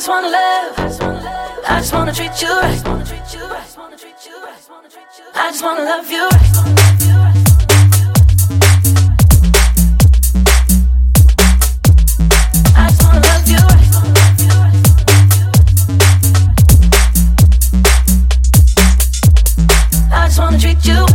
just wanna love. I just wanna treat you right. I just wanna love you right. treat you